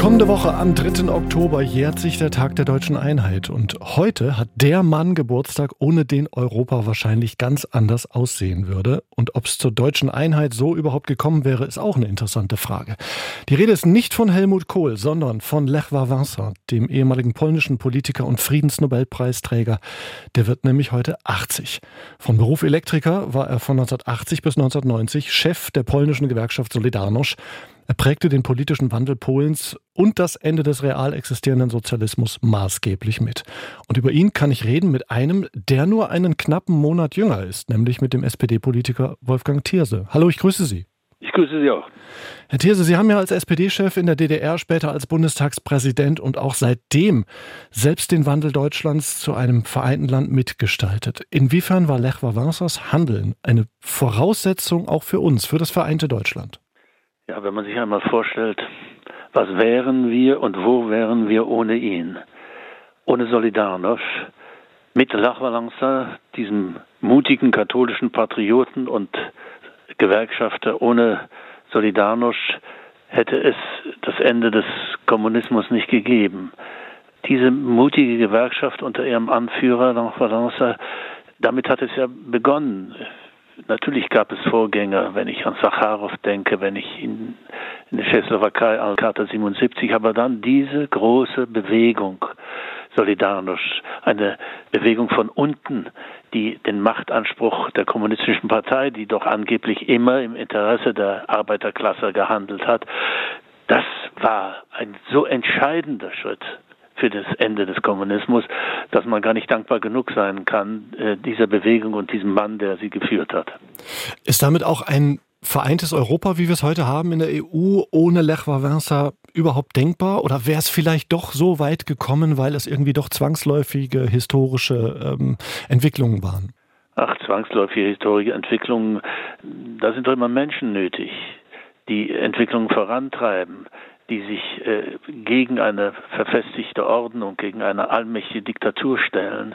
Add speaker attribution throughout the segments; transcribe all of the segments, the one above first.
Speaker 1: Kommende Woche am 3. Oktober jährt sich der Tag der deutschen Einheit und heute hat der Mann Geburtstag, ohne den Europa wahrscheinlich ganz anders aussehen würde. Und ob es zur deutschen Einheit so überhaupt gekommen wäre, ist auch eine interessante Frage. Die Rede ist nicht von Helmut Kohl, sondern von Lech Wałęsa, dem ehemaligen polnischen Politiker und Friedensnobelpreisträger. Der wird nämlich heute 80. Von Beruf Elektriker war er von 1980 bis 1990 Chef der polnischen Gewerkschaft Solidarność. Er prägte den politischen Wandel Polens und das Ende des real existierenden Sozialismus maßgeblich mit. Und über ihn kann ich reden mit einem, der nur einen knappen Monat jünger ist, nämlich mit dem SPD-Politiker Wolfgang Thierse. Hallo, ich grüße Sie.
Speaker 2: Ich grüße Sie auch.
Speaker 1: Herr Thierse, Sie haben ja als SPD-Chef in der DDR, später als Bundestagspräsident und auch seitdem selbst den Wandel Deutschlands zu einem vereinten Land mitgestaltet. Inwiefern war Lech Wałęsas Handeln eine Voraussetzung auch für uns, für das vereinte Deutschland?
Speaker 2: Ja, wenn man sich einmal vorstellt, was wären wir und wo wären wir ohne ihn? Ohne Solidarność, mit Wałęsa, diesem mutigen katholischen Patrioten und Gewerkschafter, ohne Solidarność hätte es das Ende des Kommunismus nicht gegeben. Diese mutige Gewerkschaft unter ihrem Anführer Wałęsa, damit hat es ja begonnen. Natürlich gab es Vorgänger, wenn ich an Sacharow denke, wenn ich in, in der Tschechoslowakei an Charta 77, aber dann diese große Bewegung, Solidarność, eine Bewegung von unten, die den Machtanspruch der kommunistischen Partei, die doch angeblich immer im Interesse der Arbeiterklasse gehandelt hat, das war ein so entscheidender Schritt für das Ende des Kommunismus, dass man gar nicht dankbar genug sein kann, äh, dieser Bewegung und diesem Mann, der sie geführt hat.
Speaker 1: Ist damit auch ein vereintes Europa, wie wir es heute haben in der EU, ohne Lech Wałęsa überhaupt denkbar? Oder wäre es vielleicht doch so weit gekommen, weil es irgendwie doch zwangsläufige historische ähm, Entwicklungen waren?
Speaker 2: Ach, zwangsläufige historische Entwicklungen, da sind doch immer Menschen nötig, die Entwicklungen vorantreiben die sich äh, gegen eine verfestigte Ordnung, gegen eine allmächtige Diktatur stellen.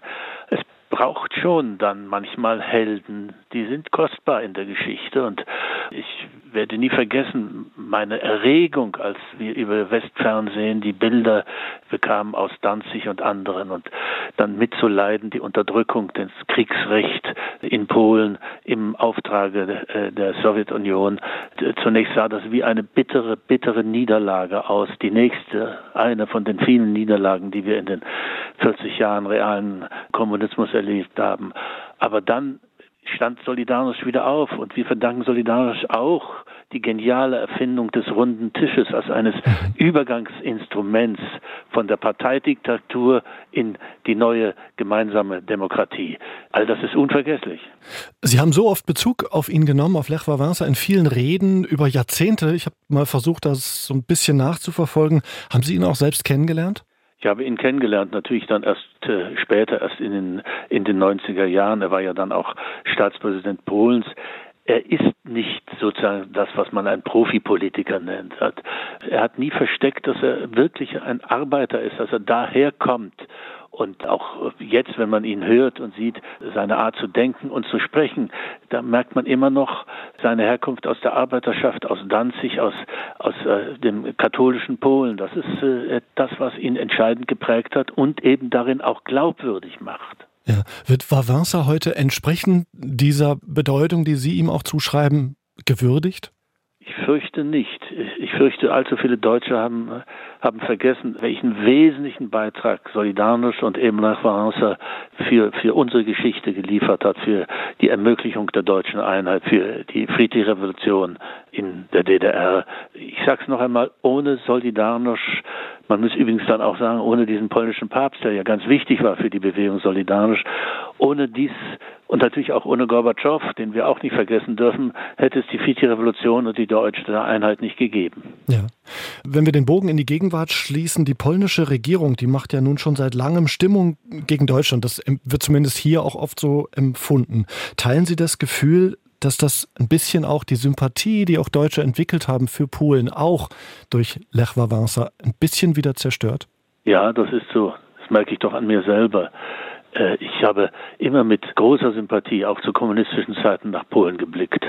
Speaker 2: Es braucht schon dann manchmal Helden, die sind kostbar in der Geschichte und ich werde nie vergessen meine Erregung, als wir über Westfernsehen die Bilder bekamen aus Danzig und anderen und dann mitzuleiden die Unterdrückung des Kriegsrechts in Polen im Auftrage äh, der Sowjetunion. Zunächst sah das wie eine bittere, bittere Niederlage aus, die nächste, eine von den vielen Niederlagen, die wir in den 40 Jahren realen Kommunismus erlebt haben. Aber dann stand Solidarność wieder auf und wir verdanken Solidarność auch die geniale Erfindung des runden Tisches als eines. Übergangsinstruments von der Parteidiktatur in die neue gemeinsame Demokratie. All das ist unvergesslich.
Speaker 1: Sie haben so oft Bezug auf ihn genommen, auf Lech Wałęsa, in vielen Reden über Jahrzehnte. Ich habe mal versucht, das so ein bisschen nachzuverfolgen. Haben Sie ihn auch selbst kennengelernt?
Speaker 2: Ich habe ihn kennengelernt, natürlich dann erst äh, später, erst in den, in den 90er Jahren. Er war ja dann auch Staatspräsident Polens. Er ist nicht sozusagen das, was man ein Profipolitiker nennt. Er hat nie versteckt, dass er wirklich ein Arbeiter ist, dass er daherkommt und auch jetzt, wenn man ihn hört und sieht, seine Art zu denken und zu sprechen, da merkt man immer noch seine Herkunft aus der Arbeiterschaft, aus Danzig, aus, aus äh, dem katholischen Polen. Das ist äh, das, was ihn entscheidend geprägt hat und eben darin auch glaubwürdig macht.
Speaker 1: Ja. Wird Wałęsa heute entsprechend dieser Bedeutung, die Sie ihm auch zuschreiben, gewürdigt?
Speaker 2: Ich fürchte nicht. Ich fürchte, allzu viele Deutsche haben, haben vergessen, welchen wesentlichen Beitrag Solidarność und nach Wałęsa für, für unsere Geschichte geliefert hat, für die Ermöglichung der deutschen Einheit, für die friedliche Revolution in der DDR. Ich sage es noch einmal, ohne Solidarność man muss übrigens dann auch sagen, ohne diesen polnischen Papst, der ja ganz wichtig war für die Bewegung solidarisch, ohne dies und natürlich auch ohne Gorbatschow, den wir auch nicht vergessen dürfen, hätte es die Vici-Revolution und die deutsche Einheit nicht gegeben.
Speaker 1: Ja. Wenn wir den Bogen in die Gegenwart schließen, die polnische Regierung, die macht ja nun schon seit langem Stimmung gegen Deutschland. Das wird zumindest hier auch oft so empfunden. Teilen Sie das Gefühl, dass das ein bisschen auch die Sympathie, die auch Deutsche entwickelt haben für Polen, auch durch Lech Wałęsa ein bisschen wieder zerstört?
Speaker 2: Ja, das ist so. Das merke ich doch an mir selber. Äh, ich habe immer mit großer Sympathie auch zu kommunistischen Zeiten nach Polen geblickt.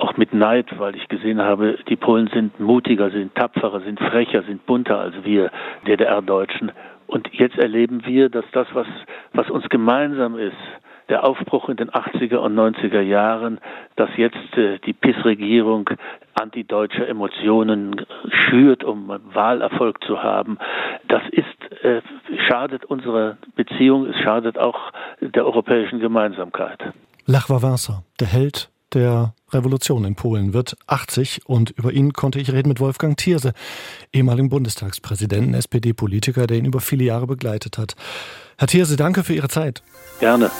Speaker 2: Auch mit Neid, weil ich gesehen habe, die Polen sind mutiger, sind tapferer, sind frecher, sind bunter als wir DDR-Deutschen. Und jetzt erleben wir, dass das, was, was uns gemeinsam ist, der Aufbruch in den 80er und 90er Jahren, dass jetzt äh, die PIS-Regierung antideutsche Emotionen schürt, um Wahlerfolg zu haben, das ist, äh, schadet unserer Beziehung, es schadet auch der europäischen Gemeinsamkeit.
Speaker 1: Lech Wałęsa, der Held der Revolution in Polen wird 80 und über ihn konnte ich reden mit Wolfgang Thierse, ehemaligen Bundestagspräsidenten, SPD-Politiker, der ihn über viele Jahre begleitet hat. Herr Thierse, danke für Ihre Zeit.
Speaker 2: Gerne.